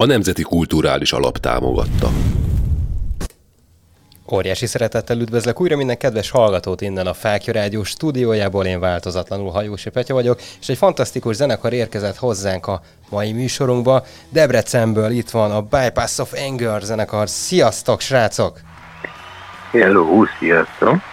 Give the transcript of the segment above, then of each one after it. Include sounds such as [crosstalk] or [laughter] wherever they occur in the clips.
a Nemzeti Kulturális Alap támogatta. Óriási szeretettel üdvözlök újra minden kedves hallgatót innen a Fákja Rádió stúdiójából, én változatlanul Hajósi Petya vagyok, és egy fantasztikus zenekar érkezett hozzánk a mai műsorunkba. Debrecenből itt van a Bypass of Anger zenekar. Sziasztok, srácok! Hello, sziasztok!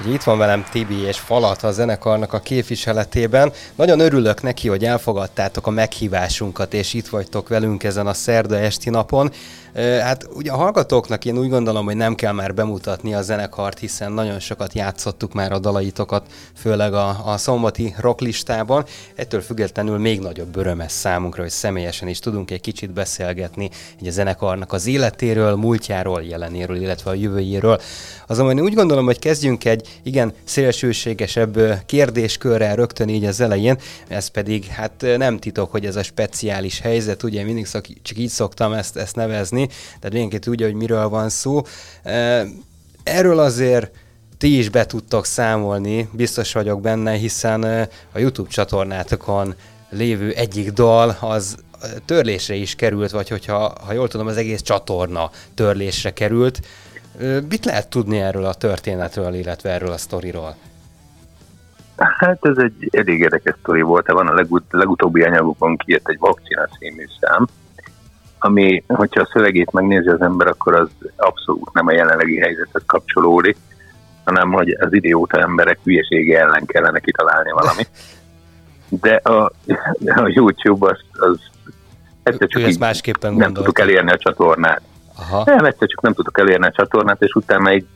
Ugye itt van velem Tibi és Falat a zenekarnak a képviseletében. Nagyon örülök neki, hogy elfogadtátok a meghívásunkat, és itt vagytok velünk ezen a szerda esti napon. Hát ugye a hallgatóknak én úgy gondolom, hogy nem kell már bemutatni a zenekart, hiszen nagyon sokat játszottuk már a dalaitokat, főleg a, a szombati rocklistában. Ettől függetlenül még nagyobb öröm ez számunkra, hogy személyesen is tudunk egy kicsit beszélgetni egy a zenekarnak az életéről, múltjáról, jelenéről, illetve a jövőjéről. Azonban én úgy gondolom, hogy kezdjünk egy igen szélsőségesebb kérdéskörrel rögtön így az elején, ez pedig hát nem titok, hogy ez a speciális helyzet, ugye mindig szok, csak így szoktam ezt, ezt nevezni, tehát mindenki tudja, hogy miről van szó. Erről azért ti is be tudtok számolni, biztos vagyok benne, hiszen a YouTube csatornátokon lévő egyik dal az törlésre is került, vagy hogyha ha jól tudom, az egész csatorna törlésre került. Mit lehet tudni erről a történetről, illetve erről a sztoriról? Hát ez egy elég érdekes sztori volt. Van a legut- legutóbbi anyagokban kijött egy vakcina című szám, ami, hogyha a szövegét megnézi az ember, akkor az abszolút nem a jelenlegi helyzetet kapcsolódik, hanem hogy az idióta emberek hülyesége ellen kellene kitalálni valamit. De a, a YouTube az, az egyszer csak így másképpen nem tudok elérni a csatornát. Aha. Nem, egyszer csak nem tudok elérni a csatornát, és utána egy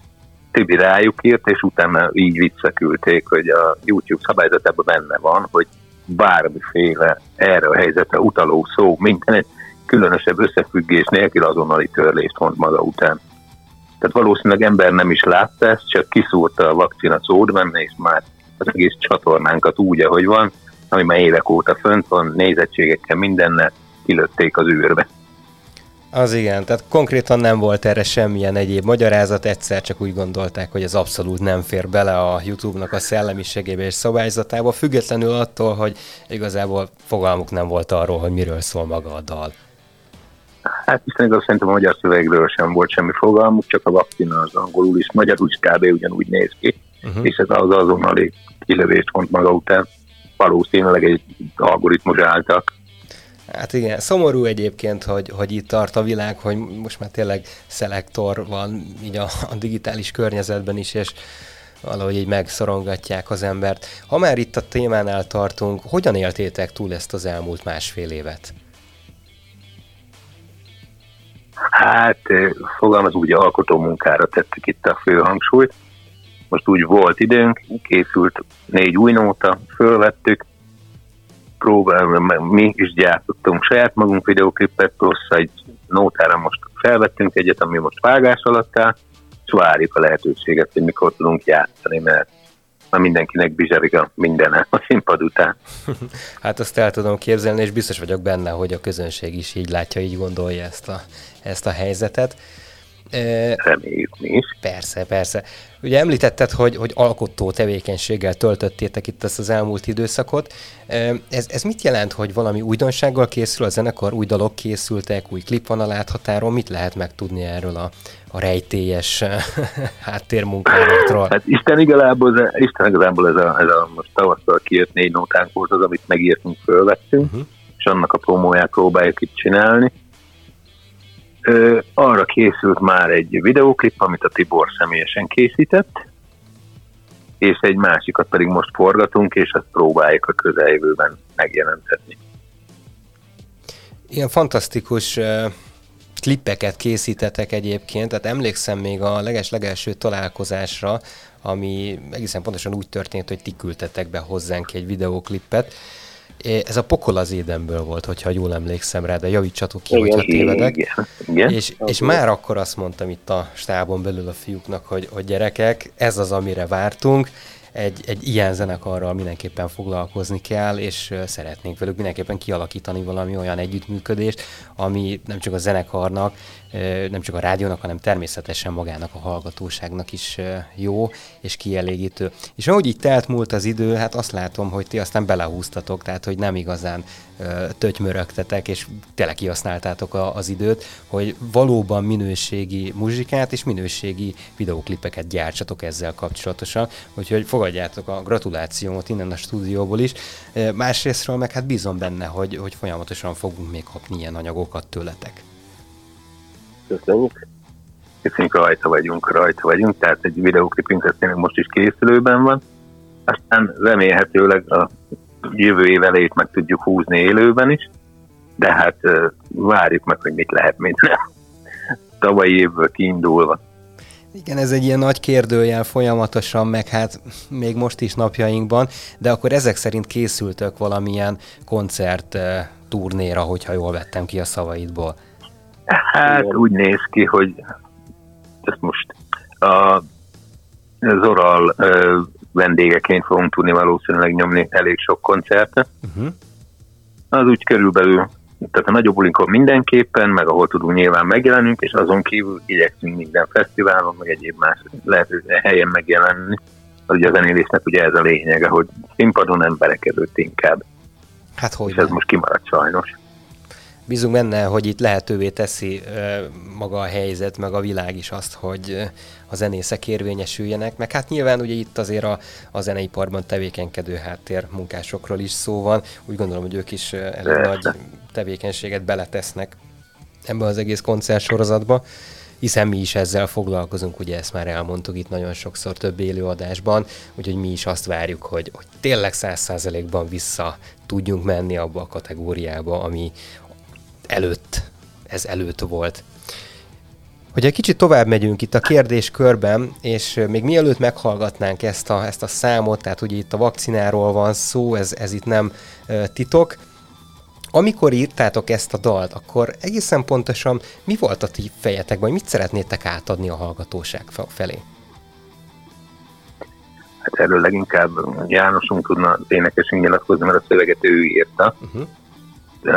Tibi rájuk írt, és utána így visszaküldték, hogy a YouTube szabályzatában benne van, hogy bármiféle erre a helyzetre utaló szó, minden különösebb összefüggés nélkül azonnali törlést mond maga után. Tehát valószínűleg ember nem is látta ezt, csak kiszúrta a vakcina szót benne, és már az egész csatornánkat úgy, ahogy van, ami már évek óta fönt van, nézettségekkel mindennel kilőtték az űrbe. Az igen, tehát konkrétan nem volt erre semmilyen egyéb magyarázat, egyszer csak úgy gondolták, hogy ez abszolút nem fér bele a YouTube-nak a szellemiségébe és szabályzatába, függetlenül attól, hogy igazából fogalmuk nem volt arról, hogy miről szól maga a dal. Hát Isten igaz, szerintem a magyar szövegről sem volt semmi fogalmuk, csak a vakcina az angolul is, magyarul is kb. ugyanúgy néz ki, uh-huh. és ez az azonnali kilövést vont maga után. Valószínűleg egy algoritmus álltak. Hát igen, szomorú egyébként, hogy, hogy itt tart a világ, hogy most már tényleg szelektor van így a, a digitális környezetben is, és valahogy így megszorongatják az embert. Ha már itt a témánál tartunk, hogyan éltétek túl ezt az elmúlt másfél évet? Hát fogalmaz úgy, alkotó munkára tettük itt a fő hangsúlyt. Most úgy volt időnk, készült négy új nóta, fölvettük, próbál, mi is gyártottunk saját magunk videoklipet, plusz egy nótára most felvettünk egyet, ami most vágás alatt áll, és várjuk a lehetőséget, hogy mikor tudunk játszani, mert már mindenkinek bizserik a mindene a színpad után. [laughs] hát azt el tudom képzelni, és biztos vagyok benne, hogy a közönség is így látja, így gondolja ezt a, ezt a helyzetet. Reméljük mi is. Persze, persze. Ugye említetted, hogy, hogy alkotó tevékenységgel töltöttétek itt ezt az elmúlt időszakot. Ez, ez mit jelent, hogy valami újdonsággal készül a zenekar, új dalok készültek, új klip van a láthatáron? Mit lehet megtudni erről a, a rejtélyes [laughs] háttérmunkálatról? Hát Isten igazából, ez, Isten igazából ez a, ez a most tavasszal kijött négy nótánk volt az, amit megírtunk, fölvettünk, uh-huh. és annak a promóját próbáljuk itt csinálni Ö, arra készült már egy videóklip, amit a Tibor személyesen készített, és egy másikat pedig most forgatunk, és ezt próbáljuk a közeljövőben megjelentetni. Ilyen fantasztikus uh, klippeket készítettek egyébként, tehát emlékszem még a leges-legelső találkozásra, ami egészen pontosan úgy történt, hogy ti küldtetek be hozzánk egy videóklippet, ez a pokol az édenből volt, hogyha jól emlékszem rá, de javítsatok ki, igen, hogyha tévedek. Igen, igen. És, és már akkor azt mondtam itt a stábon belül a fiúknak, hogy, hogy gyerekek, ez az, amire vártunk, egy, egy ilyen zenekarral mindenképpen foglalkozni kell, és szeretnénk velük mindenképpen kialakítani valami olyan együttműködést, ami nem csak a zenekarnak, nem csak a rádiónak, hanem természetesen magának a hallgatóságnak is jó és kielégítő. És ahogy így telt múlt az idő, hát azt látom, hogy ti aztán belehúztatok, tehát hogy nem igazán tötymörögtetek, és tényleg kihasználtátok a, az időt, hogy valóban minőségi muzsikát és minőségi videóklipeket gyártsatok ezzel kapcsolatosan, úgyhogy fogadjátok a gratulációmat innen a stúdióból is. Másrésztről meg hát bízom benne, hogy, hogy folyamatosan fogunk még kapni ilyen anyagokat tőletek. Köszönjük. Köszönjük, rajta vagyunk, rajta vagyunk, tehát egy videóklipünk az tényleg most is készülőben van. Aztán remélhetőleg a jövő év elejét meg tudjuk húzni élőben is, de hát várjuk meg, hogy mit lehet minden. [laughs] Tavalyi évből kiindulva. Igen, ez egy ilyen nagy kérdőjel folyamatosan, meg hát még most is napjainkban, de akkor ezek szerint készültök valamilyen koncert turnéra, hogyha jól vettem ki a szavaidból. Hát Igen. úgy néz ki, hogy ezt most a Zoral vendégeként fogunk tudni valószínűleg nyomni elég sok koncertet. Uh-huh. Az úgy körülbelül, tehát a nagyobb bulinkon mindenképpen, meg ahol tudunk nyilván megjelenünk, és azon kívül igyekszünk minden fesztiválon, meg egyéb más lehető helyen megjelenni. Az ugye a zenélésnek ugye ez a lényege, hogy színpadon emberek előtt inkább. Hát hogy És ez most kimaradt sajnos. Bízunk benne, hogy itt lehetővé teszi maga a helyzet, meg a világ is azt, hogy a zenészek érvényesüljenek, meg hát nyilván ugye itt azért a, a zeneiparban tevékenykedő háttér munkásokról is szó van, úgy gondolom, hogy ők is elég nagy tevékenységet beletesznek ebbe az egész koncertsorozatba, hiszen mi is ezzel foglalkozunk, ugye ezt már elmondtuk itt nagyon sokszor több élőadásban, úgyhogy mi is azt várjuk, hogy, hogy tényleg száz százalékban vissza tudjunk menni abba a kategóriába, ami, előtt, ez előtt volt. Hogy egy kicsit tovább megyünk itt a kérdéskörben, és még mielőtt meghallgatnánk ezt a, ezt a számot, tehát ugye itt a vakcináról van szó, ez, ez itt nem titok, amikor írtátok ezt a dalt, akkor egészen pontosan mi volt a ti fejetekben, mit szeretnétek átadni a hallgatóság felé? Hát erről leginkább Jánosunk tudna az énekesünk nyilatkozni, mert a szöveget ő írta. Uh-huh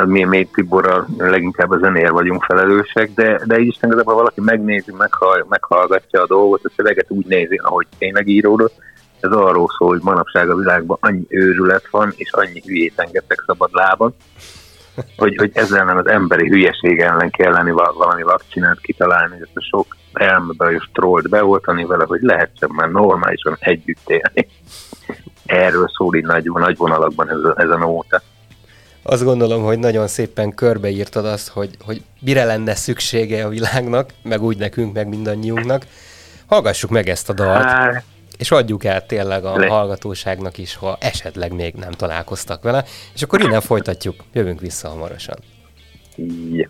mi, mi Tiborral leginkább a zenér vagyunk felelősek, de, de így is igazából valaki megnézi, meghall, meghallgatja a dolgot, a szöveget úgy nézi, ahogy tényleg íródott. Ez arról szól, hogy manapság a világban annyi őrület van, és annyi hülyét engedtek szabad lábon, hogy, hogy ezzel nem az emberi hülyeség ellen kellene valami vakcinát kitalálni, ezt a sok elmebajos trollt beoltani vele, hogy lehessen már normálisan együtt élni. Erről szól így nagy, nagy vonalakban ez ez a nóta azt gondolom, hogy nagyon szépen körbeírtad azt, hogy, hogy mire lenne szüksége a világnak, meg úgy nekünk, meg mindannyiunknak. Hallgassuk meg ezt a dalt, hát, és adjuk el tényleg a hallgatóságnak is, ha esetleg még nem találkoztak vele, és akkor innen folytatjuk, jövünk vissza hamarosan. Ja.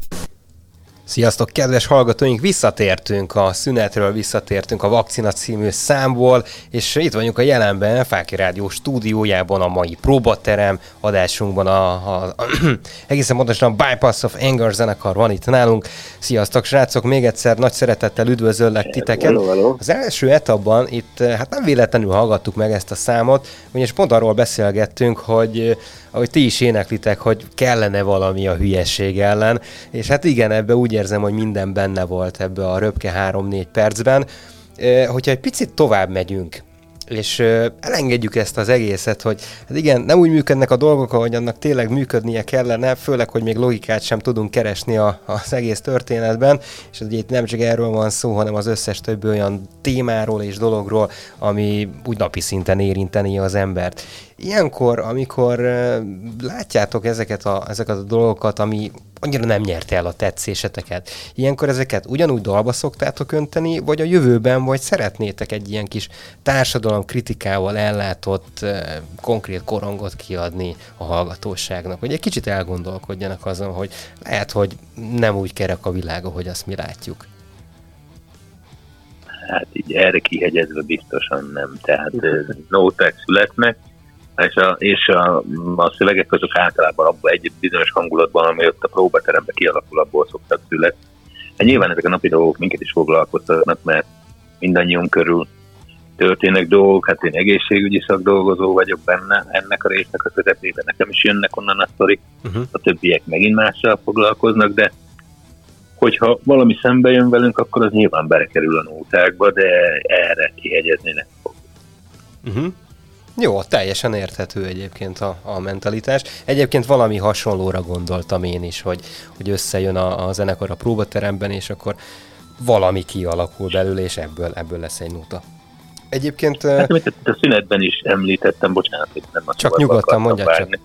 Sziasztok, kedves hallgatóink! Visszatértünk a szünetről, visszatértünk a Vakcina című számból, és itt vagyunk a jelenben, Fáki Rádió stúdiójában, a mai próbaterem adásunkban, a, a, a [clears throat] egészen pontosan a Bypass of Anger zenekar van itt nálunk. Sziasztok, srácok! Még egyszer nagy szeretettel üdvözöllek titeket. Hello, hello. Az első etapban itt, hát nem véletlenül hallgattuk meg ezt a számot, ugyanis pont arról beszélgettünk, hogy ahogy ti is éneklitek, hogy kellene valami a hülyesség ellen, és hát igen, ebbe úgy érzem, hogy minden benne volt ebbe a röpke 3-4 percben. Hogyha egy picit tovább megyünk, és elengedjük ezt az egészet, hogy hát igen, nem úgy működnek a dolgok, ahogy annak tényleg működnie kellene, főleg, hogy még logikát sem tudunk keresni a, az egész történetben, és ugye itt nem csak erről van szó, hanem az összes többi olyan témáról és dologról, ami úgy napi szinten érinteni az embert. Ilyenkor, amikor látjátok ezeket a, ezeket a dolgokat, ami annyira nem nyerte el a tetszéseteket. Ilyenkor ezeket ugyanúgy dalba szoktátok önteni, vagy a jövőben, vagy szeretnétek egy ilyen kis társadalom kritikával ellátott konkrét korongot kiadni a hallgatóságnak, hogy egy kicsit elgondolkodjanak azon, hogy lehet, hogy nem úgy kerek a világ, ahogy azt mi látjuk. Hát így erre kihegyezve biztosan nem. Tehát nóták születnek, és a, és a, a szövegek azok általában abban egy bizonyos hangulatban, ami ott a próbateremben kialakul, abból szoktak születni. Hát nyilván ezek a napi dolgok minket is foglalkoztatnak, mert mindannyiunk körül történnek dolgok, hát én egészségügyi szakdolgozó vagyok benne, ennek a résznek a közepében nekem is jönnek onnan a sztorik, uh-huh. a többiek megint mással foglalkoznak, de hogyha valami szembe jön velünk, akkor az nyilván berekerül a nótákba, de erre kihegyezni nem fog. Uh-huh. Jó, teljesen érthető egyébként a, a mentalitás. Egyébként valami hasonlóra gondoltam én is, hogy, hogy összejön a, a zenekar a próbateremben, és akkor valami kialakul belőle, és ebből, ebből lesz egy nóta. Egyébként... Hát, amit a szünetben is említettem, bocsánat, hogy nem a Csak nyugodtan mondja csak.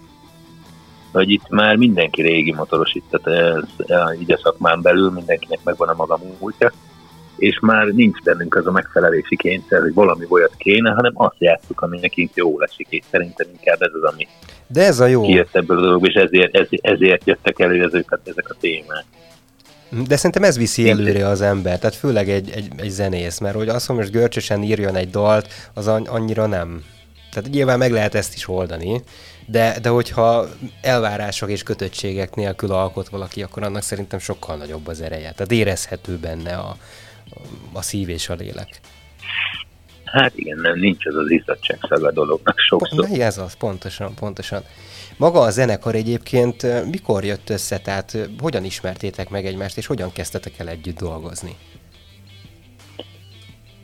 Hogy itt már mindenki régi motoros, itt, tehát ez, így a szakmán belül mindenkinek megvan a maga múltja, és már nincs bennünk az a megfelelési kényszer, hogy valami olyat kéne, hanem azt játszuk, ami nekünk jó esik, és szerintem inkább ez az, ami De ez a jó. kijött ebből a dolog, és ezért, ezért, ezért jöttek elő ezek, ezek a témák. De szerintem ez viszi előre az ember, tehát főleg egy, egy, egy zenész, mert hogy azt, hogy most görcsösen írjon egy dalt, az annyira nem. Tehát nyilván meg lehet ezt is oldani, de, de hogyha elvárások és kötöttségek nélkül alkot valaki, akkor annak szerintem sokkal nagyobb az ereje. Tehát érezhető benne a, a szív és a lélek. Hát igen, nem, nincs az az izzadság szaga dolognak sokszor. Na, ez az, pontosan, pontosan. Maga a zenekar egyébként mikor jött össze, tehát hogyan ismertétek meg egymást, és hogyan kezdtetek el együtt dolgozni?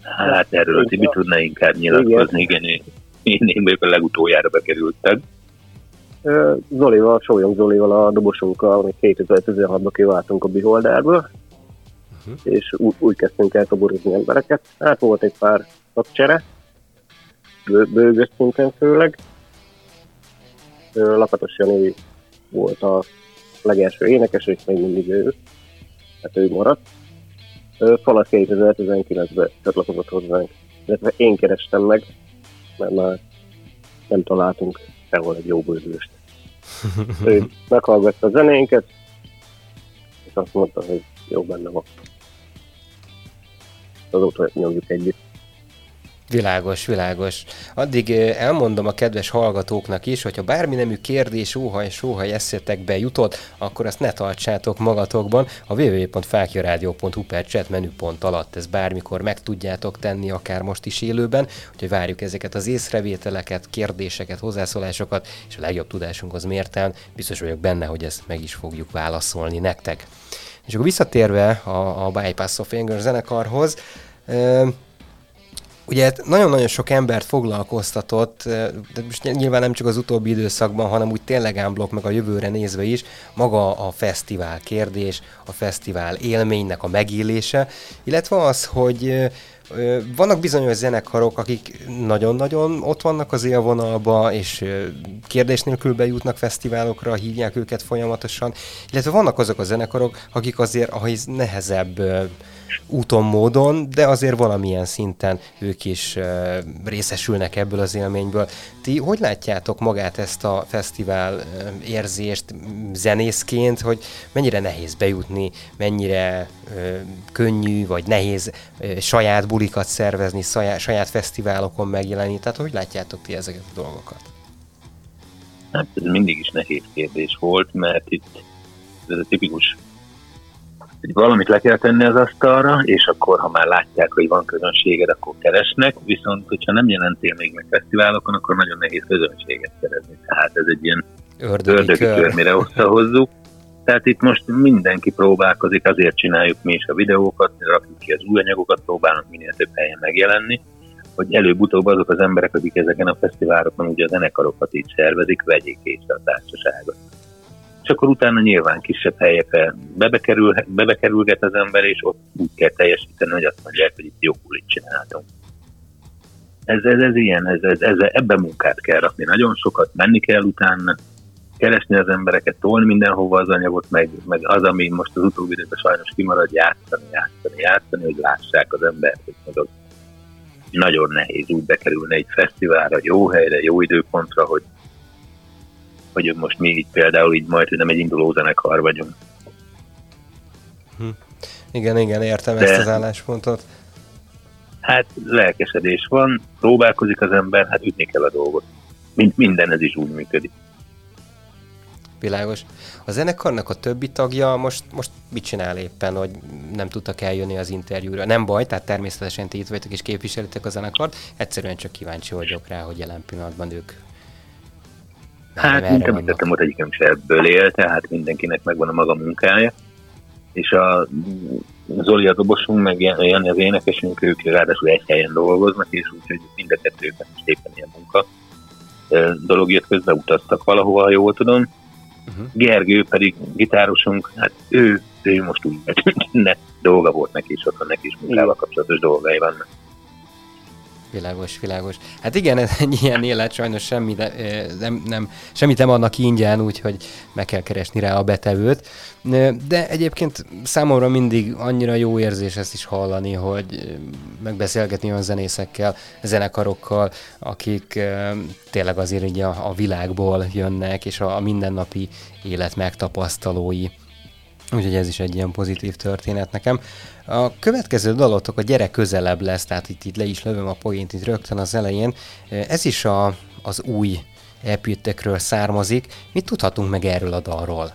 Hát erről Tibi tudna inkább nyilatkozni, igen, én, én, én vagyok a legutoljára bekerültem. Zolival, Sólyom Zolival a dobosunkkal, ami 2016-ban kiváltunk a Beholderbe, uh-huh. és úgy, úgy kezdtünk el toborozni embereket. Hát volt egy pár szakcsere, bő, szinten főleg. Lakatos Jani volt a legelső énekes, és még mindig ő, hát ő maradt. Falat 2019-ben csatlakozott hozzánk, illetve én kerestem meg, mert már nem találtunk sehol egy jó bőzőst. [laughs] ő meghallgatta a zenénket, és azt mondta, hogy jó benne van azóta nyomjuk együtt. Világos, világos. Addig elmondom a kedves hallgatóknak is, hogyha bármi nemű kérdés, óhaj, sóhaj eszetekbe jutott, akkor azt ne tartsátok magatokban. A www.fákjaradio.hu per chat menüpont alatt ez bármikor meg tudjátok tenni, akár most is élőben, úgyhogy várjuk ezeket az észrevételeket, kérdéseket, hozzászólásokat, és a legjobb tudásunkhoz mérten biztos vagyok benne, hogy ezt meg is fogjuk válaszolni nektek. És akkor visszatérve a, a Bypass of Anger zenekarhoz, ugye nagyon-nagyon sok embert foglalkoztatott, de most nyilván nem csak az utóbbi időszakban, hanem úgy tényleg ámblok meg a jövőre nézve is, maga a fesztivál kérdés, a fesztivál élménynek a megélése, illetve az, hogy Vannak bizonyos zenekarok, akik nagyon-nagyon ott vannak az élvonalba, és kérdés nélkül bejutnak fesztiválokra, hívják őket folyamatosan, illetve vannak azok a zenekarok, akik azért ahhoz nehezebb úton, módon, de azért valamilyen szinten ők is részesülnek ebből az élményből. Ti hogy látjátok magát ezt a fesztivál érzést zenészként, hogy mennyire nehéz bejutni, mennyire könnyű vagy nehéz saját bulikat szervezni, saját, saját fesztiválokon megjelenni, tehát hogy látjátok ti ezeket a dolgokat? Hát ez mindig is nehéz kérdés volt, mert itt ez a tipikus hogy valamit le kell tenni az asztalra, és akkor, ha már látják, hogy van közönséged, akkor keresnek, viszont hogyha nem jelentél még meg fesztiválokon, akkor nagyon nehéz közönséget szerezni. Tehát ez egy ilyen ördögi, ördögi kör, mire összehozzuk. Tehát itt most mindenki próbálkozik, azért csináljuk mi is a videókat, rakjuk ki az új anyagokat, próbálunk minél több helyen megjelenni, hogy előbb-utóbb azok az emberek, akik ezeken a fesztiválokon ugye a zenekarokat így szervezik, vegyék észre a társaságot akkor utána nyilván kisebb helyekre bebekerül, bebekerülget az ember, és ott úgy kell teljesíteni, hogy azt mondják, hogy itt jó kulit csináltunk. Ez, ez, ez ilyen, ez, ez, ez, ebben munkát kell rakni. Nagyon sokat menni kell utána, keresni az embereket, tolni mindenhova az anyagot, meg, meg az, ami most az utóbbi időben sajnos kimarad, játszani, játszani, játszani, hogy lássák az embert, hogy az nagyon nehéz úgy bekerülni egy fesztiválra, jó helyre, jó időpontra, hogy hogy most mi így például így majd, hogy nem egy induló zenekar vagyunk. Hm. Igen, igen, értem De, ezt az álláspontot. Hát lelkesedés van, próbálkozik az ember, hát ütni kell a dolgot. Mint minden, ez is úgy működik. Világos. A zenekarnak a többi tagja most, most mit csinál éppen, hogy nem tudtak eljönni az interjúra? Nem baj, tehát természetesen ti itt vagytok és képviselitek a zenekart, egyszerűen csak kíváncsi vagyok rá, hogy jelen pillanatban ők Hát, mint említettem, ott egyikem se ebből él, tehát mindenkinek megvan a maga munkája. És a Zoli a dobosunk, meg Jani az énekesünk, ők ráadásul egy helyen dolgoznak, és úgyhogy mind a kettőben is éppen ilyen munka dolog jött közbe, utaztak valahova, ha jól tudom. Uh-huh. Gergő pedig gitárosunk, hát ő, ő most úgy, [laughs] ne, dolga volt neki, és otthon neki is munkával kapcsolatos dolgai vannak. Világos, világos. Hát igen, ez egy ilyen élet, sajnos semmi, nem, nem, semmit nem adnak ingyen, úgyhogy meg kell keresni rá a betevőt. De egyébként számomra mindig annyira jó érzés ezt is hallani, hogy megbeszélgetni olyan zenészekkel, zenekarokkal, akik tényleg azért így a, világból jönnek, és a mindennapi élet megtapasztalói. Úgyhogy ez is egy ilyen pozitív történet nekem. A következő dalotok a gyere közelebb lesz, tehát itt, itt le is lövöm a poént itt rögtön az elején. Ez is a, az új epítekről származik. Mit tudhatunk meg erről a dalról?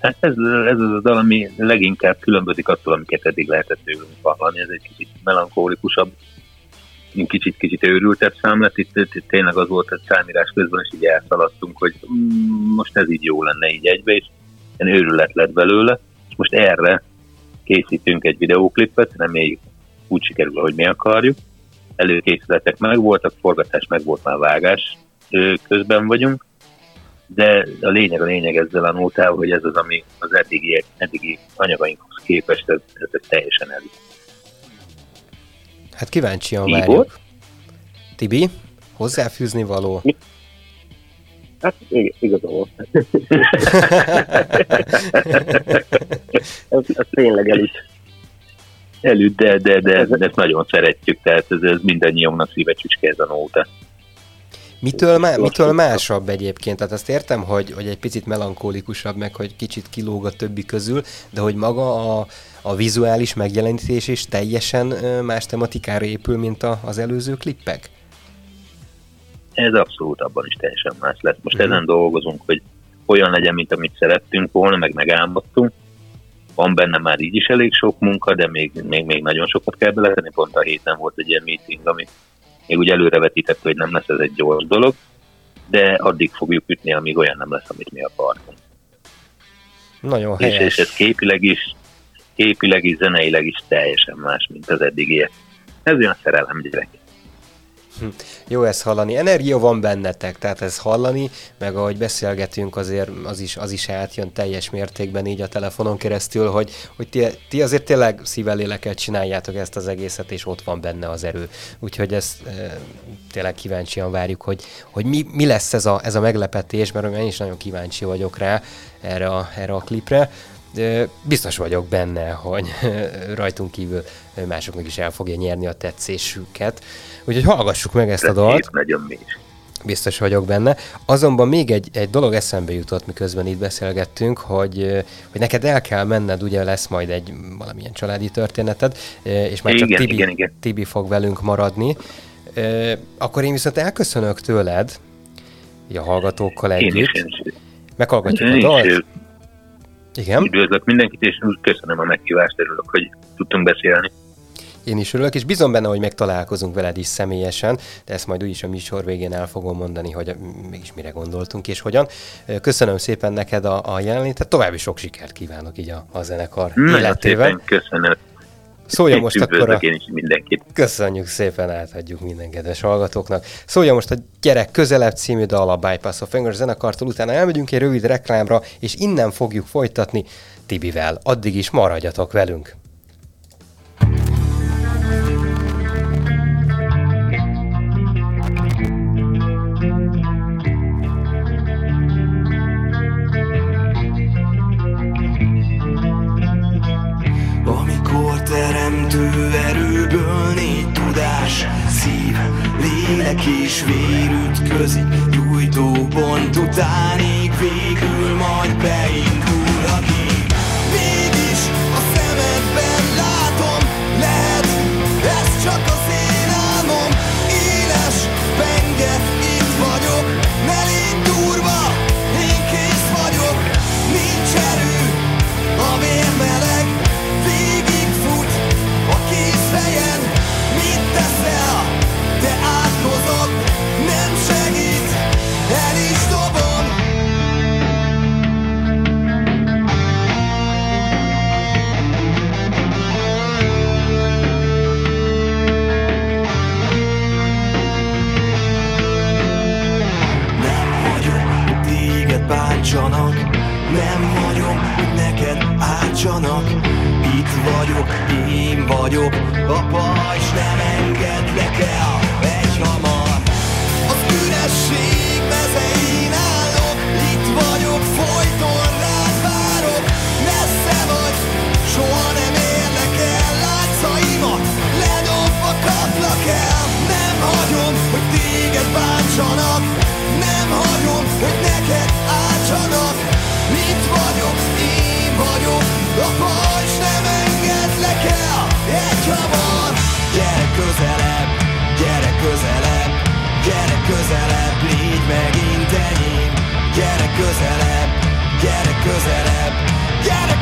Hát ez, ez az a dal, ami leginkább különbözik attól, amiket eddig lehetett tőlünk hallani. Ez egy kicsit melankólikusabb, kicsit-kicsit őrültebb szám lett. Itt, itt tényleg az volt, hogy számírás közben is így elszaladtunk, hogy mm, most ez így jó lenne így egybe, és ilyen őrület lett belőle és most erre készítünk egy videóklipet, reméljük úgy sikerül, ahogy mi akarjuk. Előkészületek meg voltak, forgatás meg volt már vágás közben vagyunk, de a lényeg a lényeg ezzel a nótával, hogy ez az, ami az eddigi, eddigi anyagainkhoz képest, ez, ez, ez teljesen elég. Hát kíváncsian várjuk. Tibi, hozzáfűzni való? Mi? Hát igazából. [laughs] ez, ez tényleg elüt. Elüt, de, de, de, de ezt nagyon szeretjük, tehát ez, ez mindannyiunknak szívecsücske ez a nóta. Mitől, má, mitől másabb egyébként? Tehát azt értem, hogy, hogy egy picit melankólikusabb, meg hogy kicsit kilóg a többi közül, de hogy maga a, a vizuális megjelenítés is teljesen más tematikára épül, mint a, az előző klippek? Ez abszolút abban is teljesen más lesz. Most mm. ezen dolgozunk, hogy olyan legyen, mint amit szerettünk volna, meg megálmodtunk. Van benne már így is elég sok munka, de még, még, még nagyon sokat kell beletenni. Pont a héten volt egy ilyen meeting, ami még úgy előrevetített, hogy nem lesz ez egy gyors dolog, de addig fogjuk ütni, amíg olyan nem lesz, amit mi akartunk. Nagyon helyes. És, és ez képileg is, képileg is, zeneileg is teljesen más, mint az eddigiek. Ez olyan szerelem gyerek. Hm. Jó ezt hallani. Energia van bennetek, tehát ez hallani, meg ahogy beszélgetünk, azért az is, az is átjön teljes mértékben így a telefonon keresztül, hogy, hogy ti, ti azért tényleg szívvel léleket csináljátok ezt az egészet, és ott van benne az erő. Úgyhogy ezt e, tényleg kíváncsian várjuk, hogy, hogy mi, mi lesz ez a, ez a meglepetés, mert én is nagyon kíváncsi vagyok rá erre a, erre a klipre biztos vagyok benne, hogy [laughs] rajtunk kívül másoknak is el fogja nyerni a tetszésüket. Úgyhogy hallgassuk meg ezt a dalt. Nagyon mi is. Biztos vagyok benne. Azonban még egy, egy dolog eszembe jutott, miközben itt beszélgettünk, hogy, hogy neked el kell menned, ugye lesz majd egy valamilyen családi történeted, és már igen, csak Tibi, igen, igen. Tibi fog velünk maradni. Akkor én viszont elköszönök tőled, a hallgatókkal együtt. Én is, én is. Meghallgatjuk én a dalt. Igen. Üdvözlök mindenkit, és köszönöm a meghívást, örülök, hogy tudtunk beszélni. Én is örülök, és bízom benne, hogy megtalálkozunk veled is személyesen, de ezt majd úgyis a műsor végén el fogom mondani, hogy mégis mire gondoltunk és hogyan. Köszönöm szépen neked a, a jelenlétet, további sok sikert kívánok így a, a zenekar Nagyon életében. Szépen köszönöm. Szólja most akkor a... én is mindenkit. Köszönjük szépen, átadjuk minden kedves hallgatóknak. Szólja most a Gyerek közelebb című dal a Bypass of Fingers zenekartól, utána elmegyünk egy rövid reklámra, és innen fogjuk folytatni Tibivel. Addig is maradjatok velünk. Lélek és vér ütközik közelebb, gyere közelebb Gyere közelebb,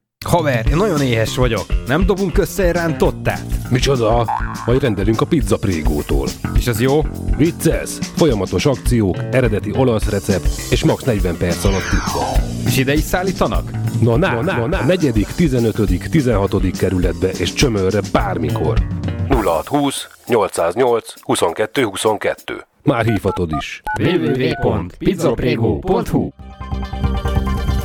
Haver, én nagyon éhes vagyok. Nem dobunk össze egy rántottát? Micsoda? Majd rendelünk a pizza prégótól. És az jó? Vicces! Folyamatos akciók, eredeti olasz recept és max 40 perc alatt pizza. És ide is szállítanak? Na, na, na, na, na. A negyedik, 15., 16. kerületbe és csömörre bármikor. 0620 808 22 22. Már hívhatod is. www.pizzaprego.hu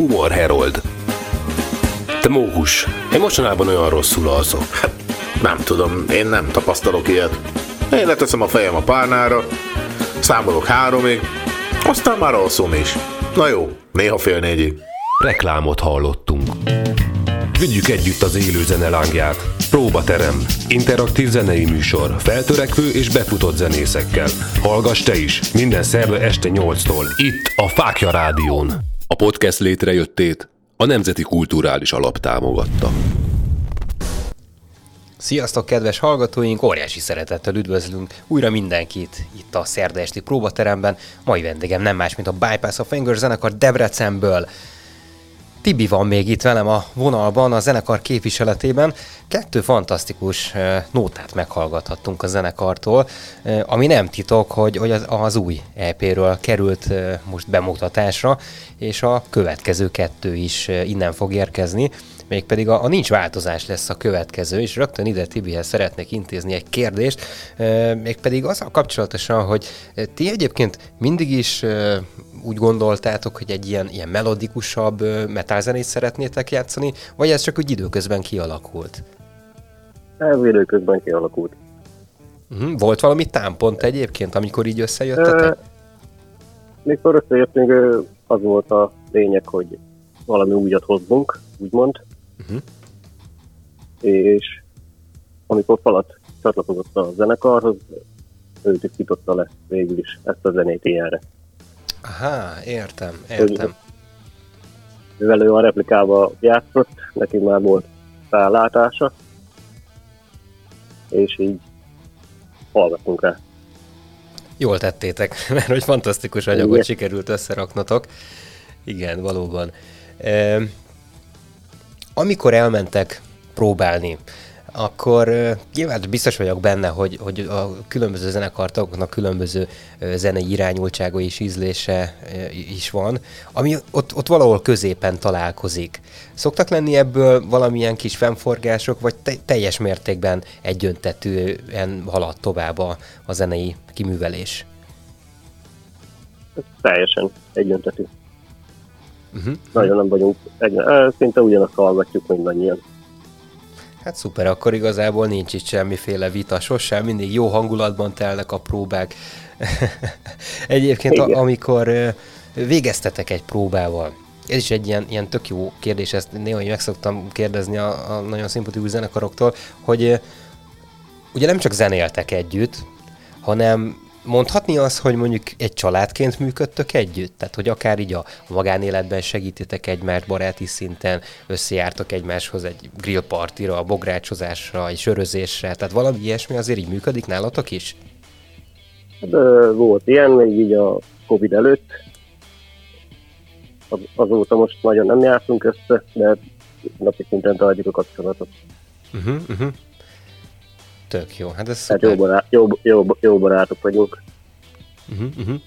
Humor Herold. Te móhus, én mostanában olyan rosszul alszok. Nem tudom, én nem tapasztalok ilyet. Én leteszem a fejem a párnára, számolok háromig, aztán már alszom is. Na jó, néha fél négyig. Reklámot hallottunk. Vigyük együtt az élő zene lángját. Próbaterem. Interaktív zenei műsor. Feltörekvő és befutott zenészekkel. Hallgass te is. Minden szerve este 8-tól. Itt a Fákja Rádión. A podcast létrejöttét a Nemzeti Kulturális Alap támogatta. Sziasztok, kedves hallgatóink! Óriási szeretettel üdvözlünk újra mindenkit itt a szerda esti próbateremben. Mai vendégem nem más, mint a Bypass of Anger zenekar Debrecenből. Tibi van még itt velem a vonalban, a zenekar képviseletében. Kettő fantasztikus nótát meghallgathattunk a zenekartól, ami nem titok, hogy, hogy az, az új EP-ről került most bemutatásra, és a következő kettő is innen fog érkezni mégpedig a, a nincs változás lesz a következő, és rögtön ide Tibihez szeretnék intézni egy kérdést, mégpedig azzal kapcsolatosan, hogy ti egyébként mindig is úgy gondoltátok, hogy egy ilyen, ilyen melodikusabb metálzenét szeretnétek játszani, vagy ez csak úgy időközben kialakult? Ez időközben kialakult. Uh-huh. Volt valami támpont egyébként, amikor így összejöttetek? E, mikor összejöttünk, az volt a lényeg, hogy valami újat hozzunk, úgymond. Uh-huh. És amikor Falat csatlakozott a zenekarhoz, ő tisztította le végül is ezt a zenét ilyenre. Aha, értem, értem. Mivel ő a replikába játszott, neki már volt fellátása, és így hallgatunk rá. Jól tettétek, [laughs] mert hogy fantasztikus anyagot Igen. sikerült összeraknotok. Igen, valóban. E, amikor elmentek próbálni, akkor nyilván biztos vagyok benne, hogy, hogy a különböző zenekartagoknak különböző zenei irányultsága és ízlése is van, ami ott, ott valahol középen találkozik. Szoktak lenni ebből valamilyen kis fennforgások, vagy te, teljes mértékben egyöntetűen halad tovább a, a zenei kiművelés? Teljesen egyöntetű. Uh-huh. Nagyon nem vagyunk, egy, szinte ugyanazt hallgatjuk mindannyian. Hát szuper, akkor igazából nincs itt semmiféle vita, sosem, mindig jó hangulatban telnek a próbák. [laughs] Egyébként, a, amikor végeztetek egy próbával, ez is egy ilyen, ilyen tök jó kérdés, ezt néha meg szoktam kérdezni a, a nagyon szimpatikus zenekaroktól, hogy ugye nem csak zenéltek együtt, hanem mondhatni az, hogy mondjuk egy családként működtök együtt? Tehát, hogy akár így a magánéletben segítitek egymást baráti szinten, összejártok egymáshoz egy grillpartira, a bográcsozásra, egy sörözésre, tehát valami ilyesmi azért így működik nálatok is? De hát, volt ilyen, még így a Covid előtt. azóta most nagyon nem jártunk össze, de napi szinten tartjuk a kapcsolatot. Uh-huh, uh-huh. Tök jó, hát ez hát jó, barát, jó, jó, jó barátok vagyunk. Uh-huh, uh-huh.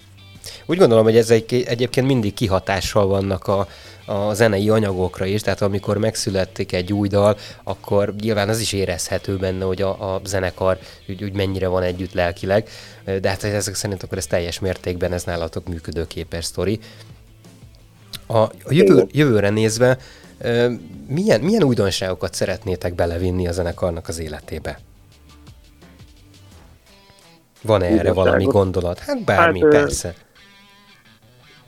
Úgy gondolom, hogy ez egy, egyébként mindig kihatással vannak a, a zenei anyagokra is, tehát amikor megszületik egy új dal, akkor nyilván az is érezhető benne, hogy a, a zenekar úgy, úgy mennyire van együtt lelkileg, de hát ezek szerint akkor ez teljes mértékben ez nálatok működőképes sztori. A, a jövő, jövőre nézve, milyen, milyen újdonságokat szeretnétek belevinni a zenekarnak az életébe? Van-e erre valami gondolat? Hát bármi, hát, persze.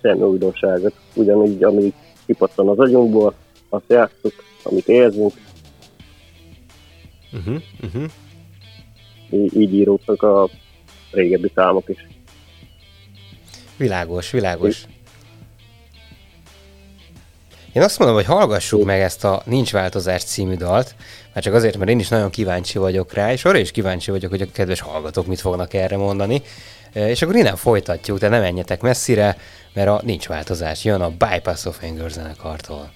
Semmi újdonságot. Ugyanígy, ami kipattan az agyunkból, azt játszuk, amit érzünk. Uh-huh, uh-huh. Így, így íródtak a régebbi számok is. Világos, világos. Én azt mondom, hogy hallgassuk meg ezt a Nincs Változás című dalt, már csak azért, mert én is nagyon kíváncsi vagyok rá, és arra is kíváncsi vagyok, hogy a kedves hallgatók mit fognak erre mondani. És akkor innen folytatjuk, de nem menjetek messzire, mert a Nincs Változás jön a Bypass of Anger zenekartól.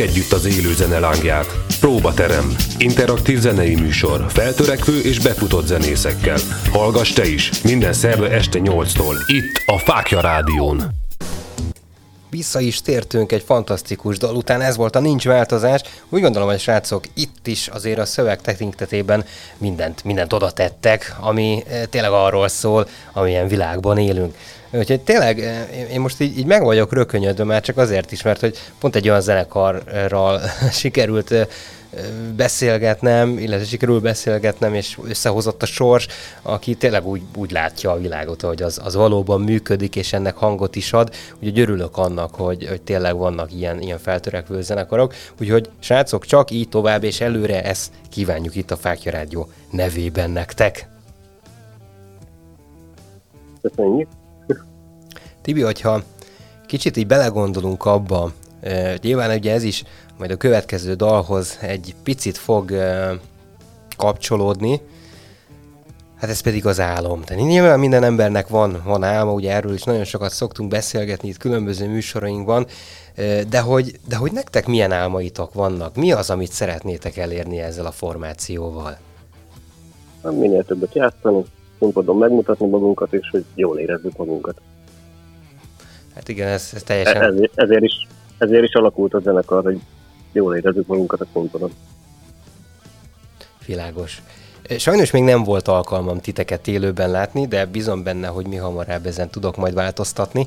Együtt az élő zene lángját. Próbaterem. Interaktív zenei műsor. Feltörekvő és befutott zenészekkel. Hallgass te is. Minden szerve este 8-tól. Itt a Fákja Rádión. Vissza is tértünk egy fantasztikus dal után, ez volt a Nincs Változás. Úgy gondolom, hogy srácok, itt is azért a szöveg tekintetében mindent, mindent oda tettek, ami eh, tényleg arról szól, amilyen világban élünk. Úgyhogy tényleg eh, én most így, így meg vagyok rökönyödve már csak azért is, mert hogy pont egy olyan zenekarral [laughs] sikerült eh, beszélgetnem, illetve sikerül beszélgetnem, és összehozott a sors, aki tényleg úgy, úgy látja a világot, hogy az, az valóban működik, és ennek hangot is ad. Úgyhogy örülök annak, hogy, hogy tényleg vannak ilyen, ilyen feltörekvő zenekarok. Úgyhogy srácok, csak így tovább, és előre ezt kívánjuk itt a Fákja Rádió nevében nektek. Köszönjük. Tibi, hogyha kicsit így belegondolunk abba, e, nyilván ugye ez is majd a következő dalhoz egy picit fog e, kapcsolódni, hát ez pedig az álom. Tehát nyilván minden embernek van, van álma, ugye erről is nagyon sokat szoktunk beszélgetni itt különböző műsorainkban, e, de hogy, de hogy nektek milyen álmaitok vannak? Mi az, amit szeretnétek elérni ezzel a formációval? Minél többet játszani, színpadon megmutatni magunkat, és hogy jól érezzük magunkat. Hát igen, ez, ez teljesen... Ezért, ezért, is, ezért is alakult a zenekar, hogy jól érezzük magunkat a színpadon. Világos. Sajnos még nem volt alkalmam titeket élőben látni, de bizony benne, hogy mi hamarabb ezen tudok majd változtatni,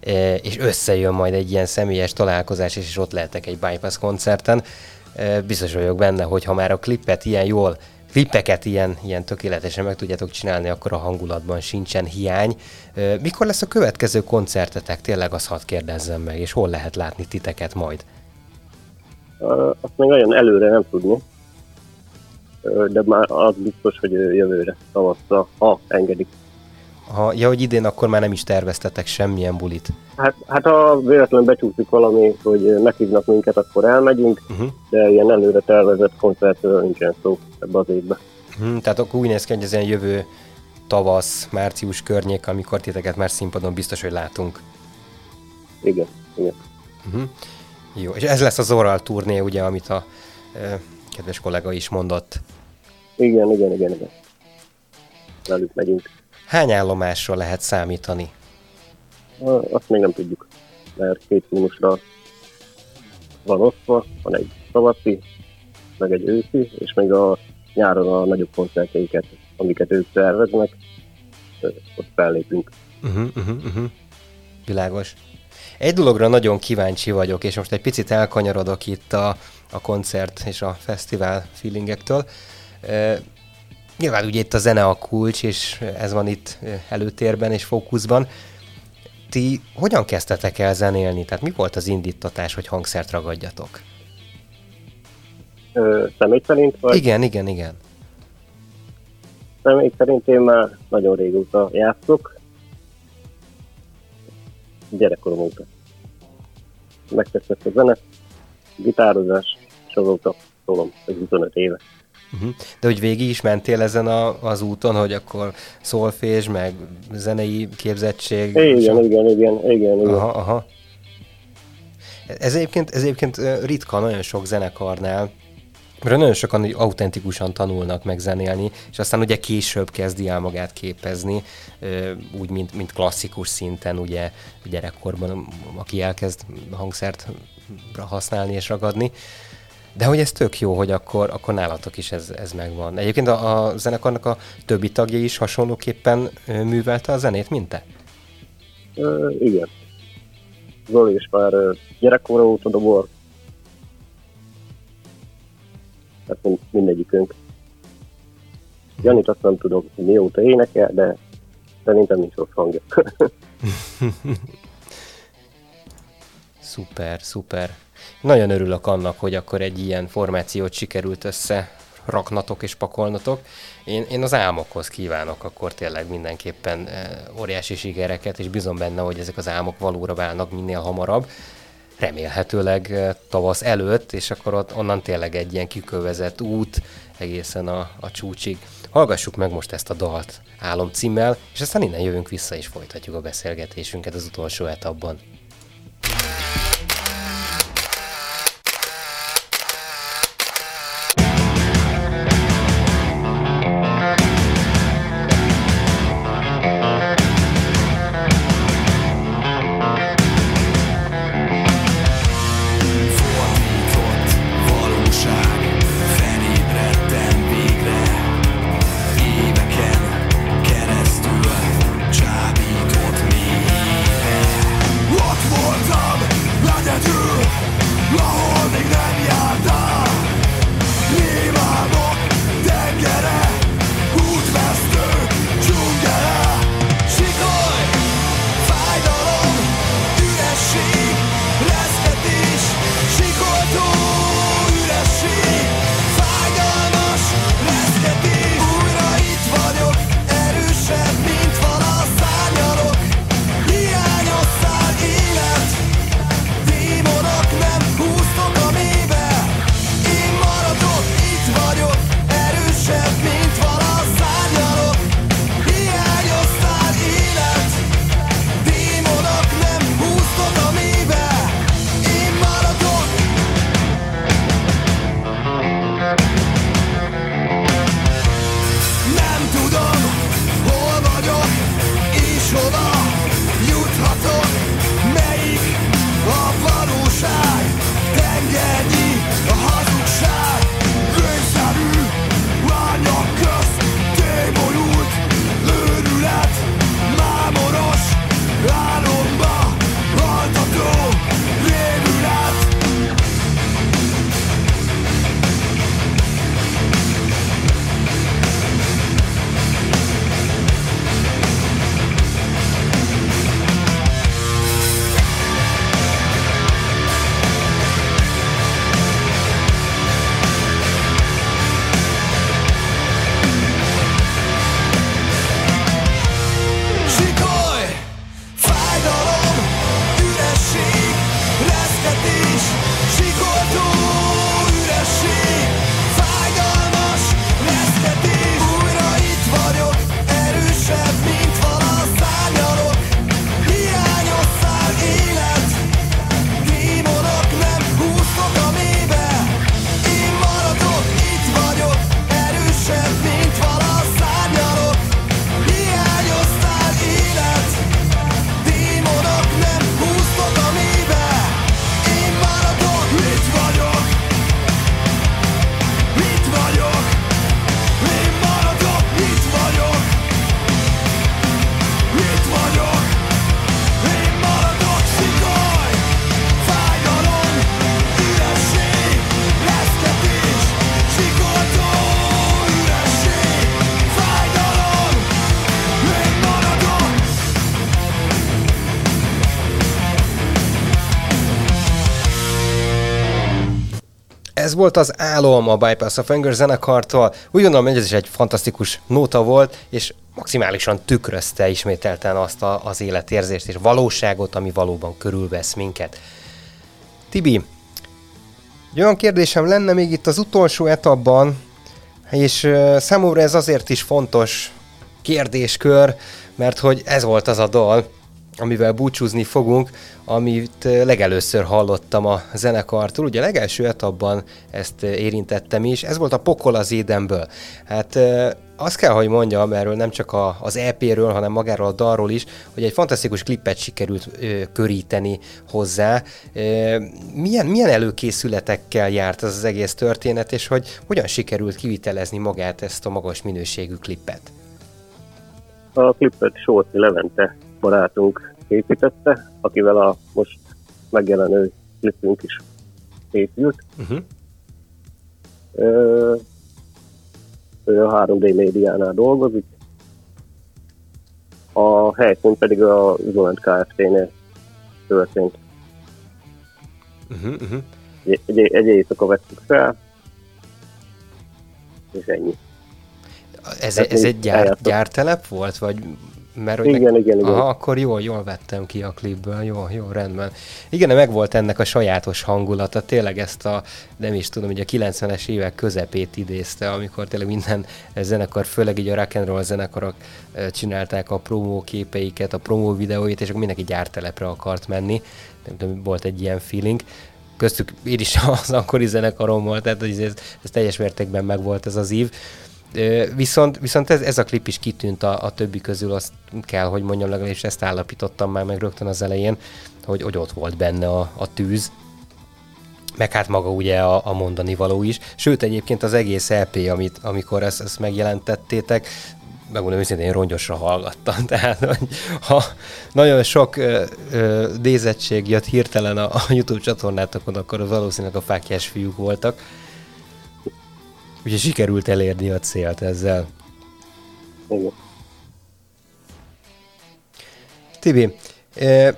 e, és összejön majd egy ilyen személyes találkozás, és ott lehetek egy bypass koncerten. E, biztos vagyok benne, hogy ha már a klippet ilyen jól klippeket ilyen, ilyen tökéletesen meg tudjátok csinálni, akkor a hangulatban sincsen hiány. Mikor lesz a következő koncertetek? Tényleg azt hadd kérdezzem meg, és hol lehet látni titeket majd? Azt még nagyon előre nem tudni, de már az biztos, hogy jövőre tavaszra, ha engedik. Ha, ja, hogy idén akkor már nem is terveztetek semmilyen bulit. Hát, hát ha véletlenül becsúszik valami, hogy meghívnak minket, akkor elmegyünk, uh-huh. de ilyen előre tervezett koncertről nincsen szó ebbe az évbe. Uh-huh, tehát akkor úgy néz ki, hogy ez ilyen jövő tavasz, március környék, amikor titeket már színpadon biztos, hogy látunk. Igen, igen. Uh-huh. Jó, és ez lesz az Oral turné, ugye, amit a uh, kedves kollega is mondott. Igen, igen, igen, igen. Velük megyünk. Hány állomásról lehet számítani? Azt még nem tudjuk, mert két tímusra van osztva, van egy tavaszi, meg egy őszi, és még a nyáron a nagyobb koncertjeiket, amiket ők szerveznek, ott fellépünk. Uh-huh, uh-huh, uh-huh. Világos. Egy dologra nagyon kíváncsi vagyok, és most egy picit elkanyarodok itt a, a koncert és a fesztivál feelingektől. Nyilván ugye itt a zene a kulcs, és ez van itt előtérben és fókuszban. Ti hogyan kezdtetek el zenélni? Tehát mi volt az indítatás, hogy hangszert ragadjatok? Ö, személy szerint? Vagy? Igen, igen, igen. Személy szerint én már nagyon régóta játszok. Gyerekkorom óta. Megtetszett a zene, gitározás, és azóta szólom, hogy 25 éve. Uh-huh. De hogy végig is mentél ezen a, az úton, hogy akkor szolfés, meg zenei képzettség? Igen, a... igen, igen, igen, igen. Aha, aha. Ez egyébként, ez egyébként ritka nagyon sok zenekarnál, mert nagyon sokan hogy autentikusan tanulnak meg zenélni, és aztán ugye később kezdi el magát képezni, úgy, mint, mint klasszikus szinten, ugye gyerekkorban, aki elkezd hangszert használni és ragadni. De hogy ez tök jó, hogy akkor, akkor nálatok is ez, ez megvan. Egyébként a, a zenekarnak a többi tagja is hasonlóképpen művelte a zenét, mint te? Uh, igen. Zoli is már gyerekkora óta dobol. Hát mindegyikünk. Janit azt nem tudom, mióta énekel, de szerintem nincs rossz hangja. [laughs] szuper, szuper. Nagyon örülök annak, hogy akkor egy ilyen formációt sikerült össze raknatok és pakolnatok. Én, én az álmokhoz kívánok akkor tényleg mindenképpen óriási sikereket, és bizony benne, hogy ezek az álmok valóra válnak minél hamarabb. Remélhetőleg tavasz előtt, és akkor ott onnan tényleg egy ilyen kikövezett út egészen a, a csúcsig. Hallgassuk meg most ezt a dalt álom címmel, és aztán innen jövünk vissza, és folytatjuk a beszélgetésünket az utolsó etapban. Volt az álom a Bypass of Anger zenekartól. Úgy gondolom, hogy ez is egy fantasztikus nóta volt, és maximálisan tükrözte ismételten azt a, az életérzést és valóságot, ami valóban körülvesz minket. Tibi, egy olyan kérdésem lenne még itt az utolsó etapban, és számomra ez azért is fontos kérdéskör, mert hogy ez volt az a dal, amivel búcsúzni fogunk, amit legelőször hallottam a zenekartól. Ugye a legelső etapban ezt érintettem is, ez volt a Pokol az édenből. Hát azt kell, hogy mondjam erről nem csak a, az EP-ről, hanem magáról a dalról is, hogy egy fantasztikus klippet sikerült ö, köríteni hozzá. Ö, milyen, milyen előkészületekkel járt ez az egész történet, és hogy hogyan sikerült kivitelezni magát ezt a magas minőségű klippet? A klippet Sóci Levente barátunk készítette, akivel a most megjelenő klipünk is készült. Uh-huh. Ö, ő a 3D médiánál dolgozik, a helyszín pedig a Zolent Kft-nél történt. Uh-huh, uh-huh. Egy, egy, egy éjszaka vettük fel, és ennyi. Ez, ez egy gyár, gyártelep volt, vagy mert hogy igen, meg... igen, igen. Aha, akkor jól, jól vettem ki a klipből, jó, jó, rendben. Igen, meg volt ennek a sajátos hangulata, tényleg ezt a, nem is tudom, hogy a 90-es évek közepét idézte, amikor tényleg minden zenekar, főleg így a rock and roll zenekarok csinálták a promó képeiket, a promó videóit, és akkor mindenki gyártelepre akart menni. Nem tudom, volt egy ilyen feeling köztük én is [laughs] az akkori zenekarommal, tehát ez, ez teljes mértékben megvolt ez az ív. Viszont, viszont ez, ez a klip is kitűnt a, a többi közül, azt kell, hogy mondjam, legalábbis ezt állapítottam már meg rögtön az elején, hogy, hogy ott volt benne a, a tűz, meg hát maga ugye a, a mondani való is. Sőt, egyébként az egész LP, e amit, amikor ezt, ezt megjelentettétek, megmondom őszintén, én rongyosra hallgattam. [laughs] Tehát, hogy ha nagyon sok ö, ö, nézettség jött hirtelen a, a YouTube csatornátokon, akkor valószínűleg a fákjás fiúk voltak Úgyhogy sikerült elérni a célt ezzel. Igen. Tibi,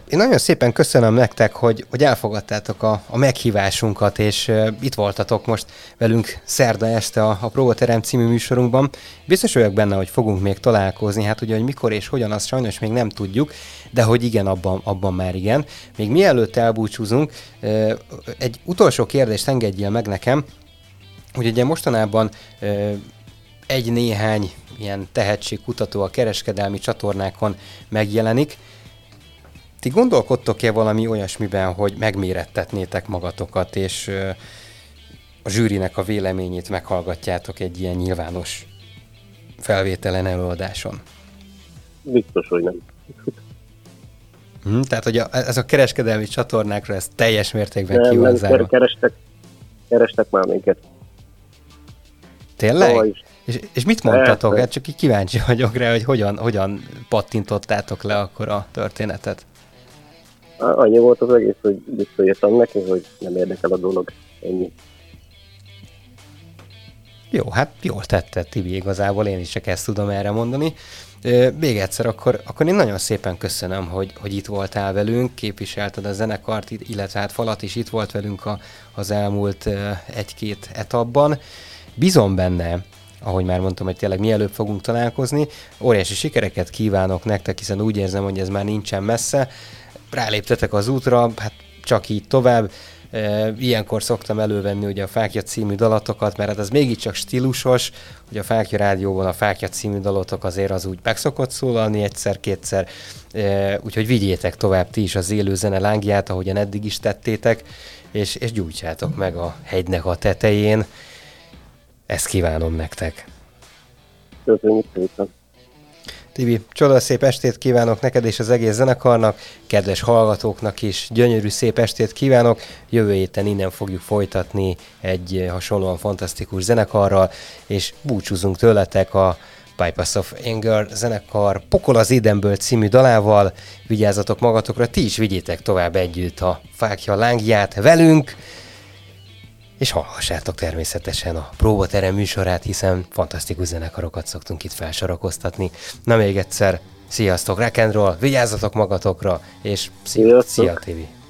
én nagyon szépen köszönöm nektek, hogy, hogy elfogadtátok a, a meghívásunkat, és itt voltatok most velünk szerda este a, a Próbaterem című műsorunkban. Biztos vagyok benne, hogy fogunk még találkozni, hát ugye, hogy mikor és hogyan, azt sajnos még nem tudjuk, de hogy igen, abban, abban már igen. Még mielőtt elbúcsúzunk, egy utolsó kérdést engedjél meg nekem, hogy ugye mostanában egy-néhány ilyen tehetségkutató a kereskedelmi csatornákon megjelenik. Ti gondolkodtok-e valami olyasmiben, hogy megmérettetnétek magatokat, és a zsűrinek a véleményét meghallgatjátok egy ilyen nyilvános felvételen előadáson? Biztos, hogy nem. Hmm, tehát, hogy a, ez a kereskedelmi csatornákra ez teljes mértékben nem, ki van kerestek, kerestek már minket. Tényleg? Szóval és, és mit mondtatok? Hát csak így kíváncsi vagyok rá, hogy hogyan, hogyan pattintottátok le akkor a történetet. Annyi volt az egész, hogy visszaírtam neki, hogy nem érdekel a dolog. Ennyi. Jó, hát jól tetted, Tibi, igazából én is csak ezt tudom erre mondani. Még egyszer, akkor, akkor én nagyon szépen köszönöm, hogy, hogy itt voltál velünk, képviselted a zenekart, illetve hát Falat is itt volt velünk a, az elmúlt egy-két etapban. Bízom benne, ahogy már mondtam, hogy tényleg mielőbb fogunk találkozni. Óriási sikereket kívánok nektek, hiszen úgy érzem, hogy ez már nincsen messze. Ráléptetek az útra, hát csak így tovább. Ilyenkor szoktam elővenni ugye a Fákja című dalatokat, mert hát ez mégiscsak stílusos, hogy a Fákja rádióban a Fákja című dalotok azért az úgy meg szokott szólalni egyszer-kétszer, úgyhogy vigyétek tovább ti is az élő zene lángját, ahogyan eddig is tettétek, és, és gyújtsátok meg a hegynek a tetején. Ezt kívánom nektek. Köszönjük szépen. Tibi, csoda szép estét kívánok neked és az egész zenekarnak, kedves hallgatóknak is gyönyörű szép estét kívánok. Jövő héten innen fogjuk folytatni egy hasonlóan fantasztikus zenekarral, és búcsúzunk tőletek a Bypass of Anger zenekar Pokol az Édenből című dalával. Vigyázzatok magatokra, ti is vigyétek tovább együtt a fákja lángját velünk és hallgassátok természetesen a próbaterem műsorát, hiszen fantasztikus zenekarokat szoktunk itt felsorakoztatni. Na még egyszer, sziasztok, rock vigyázzatok magatokra, és szia, szia TV!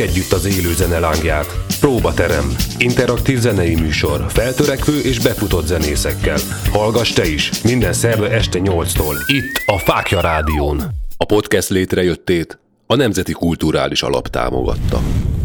Együtt az élő zene lángját. Próbaterem. Interaktív zenei műsor. Feltörekvő és befutott zenészekkel. Hallgass te is. Minden szerve este 8-tól. Itt a Fákja Rádión. A podcast létrejöttét a Nemzeti Kulturális Alap támogatta.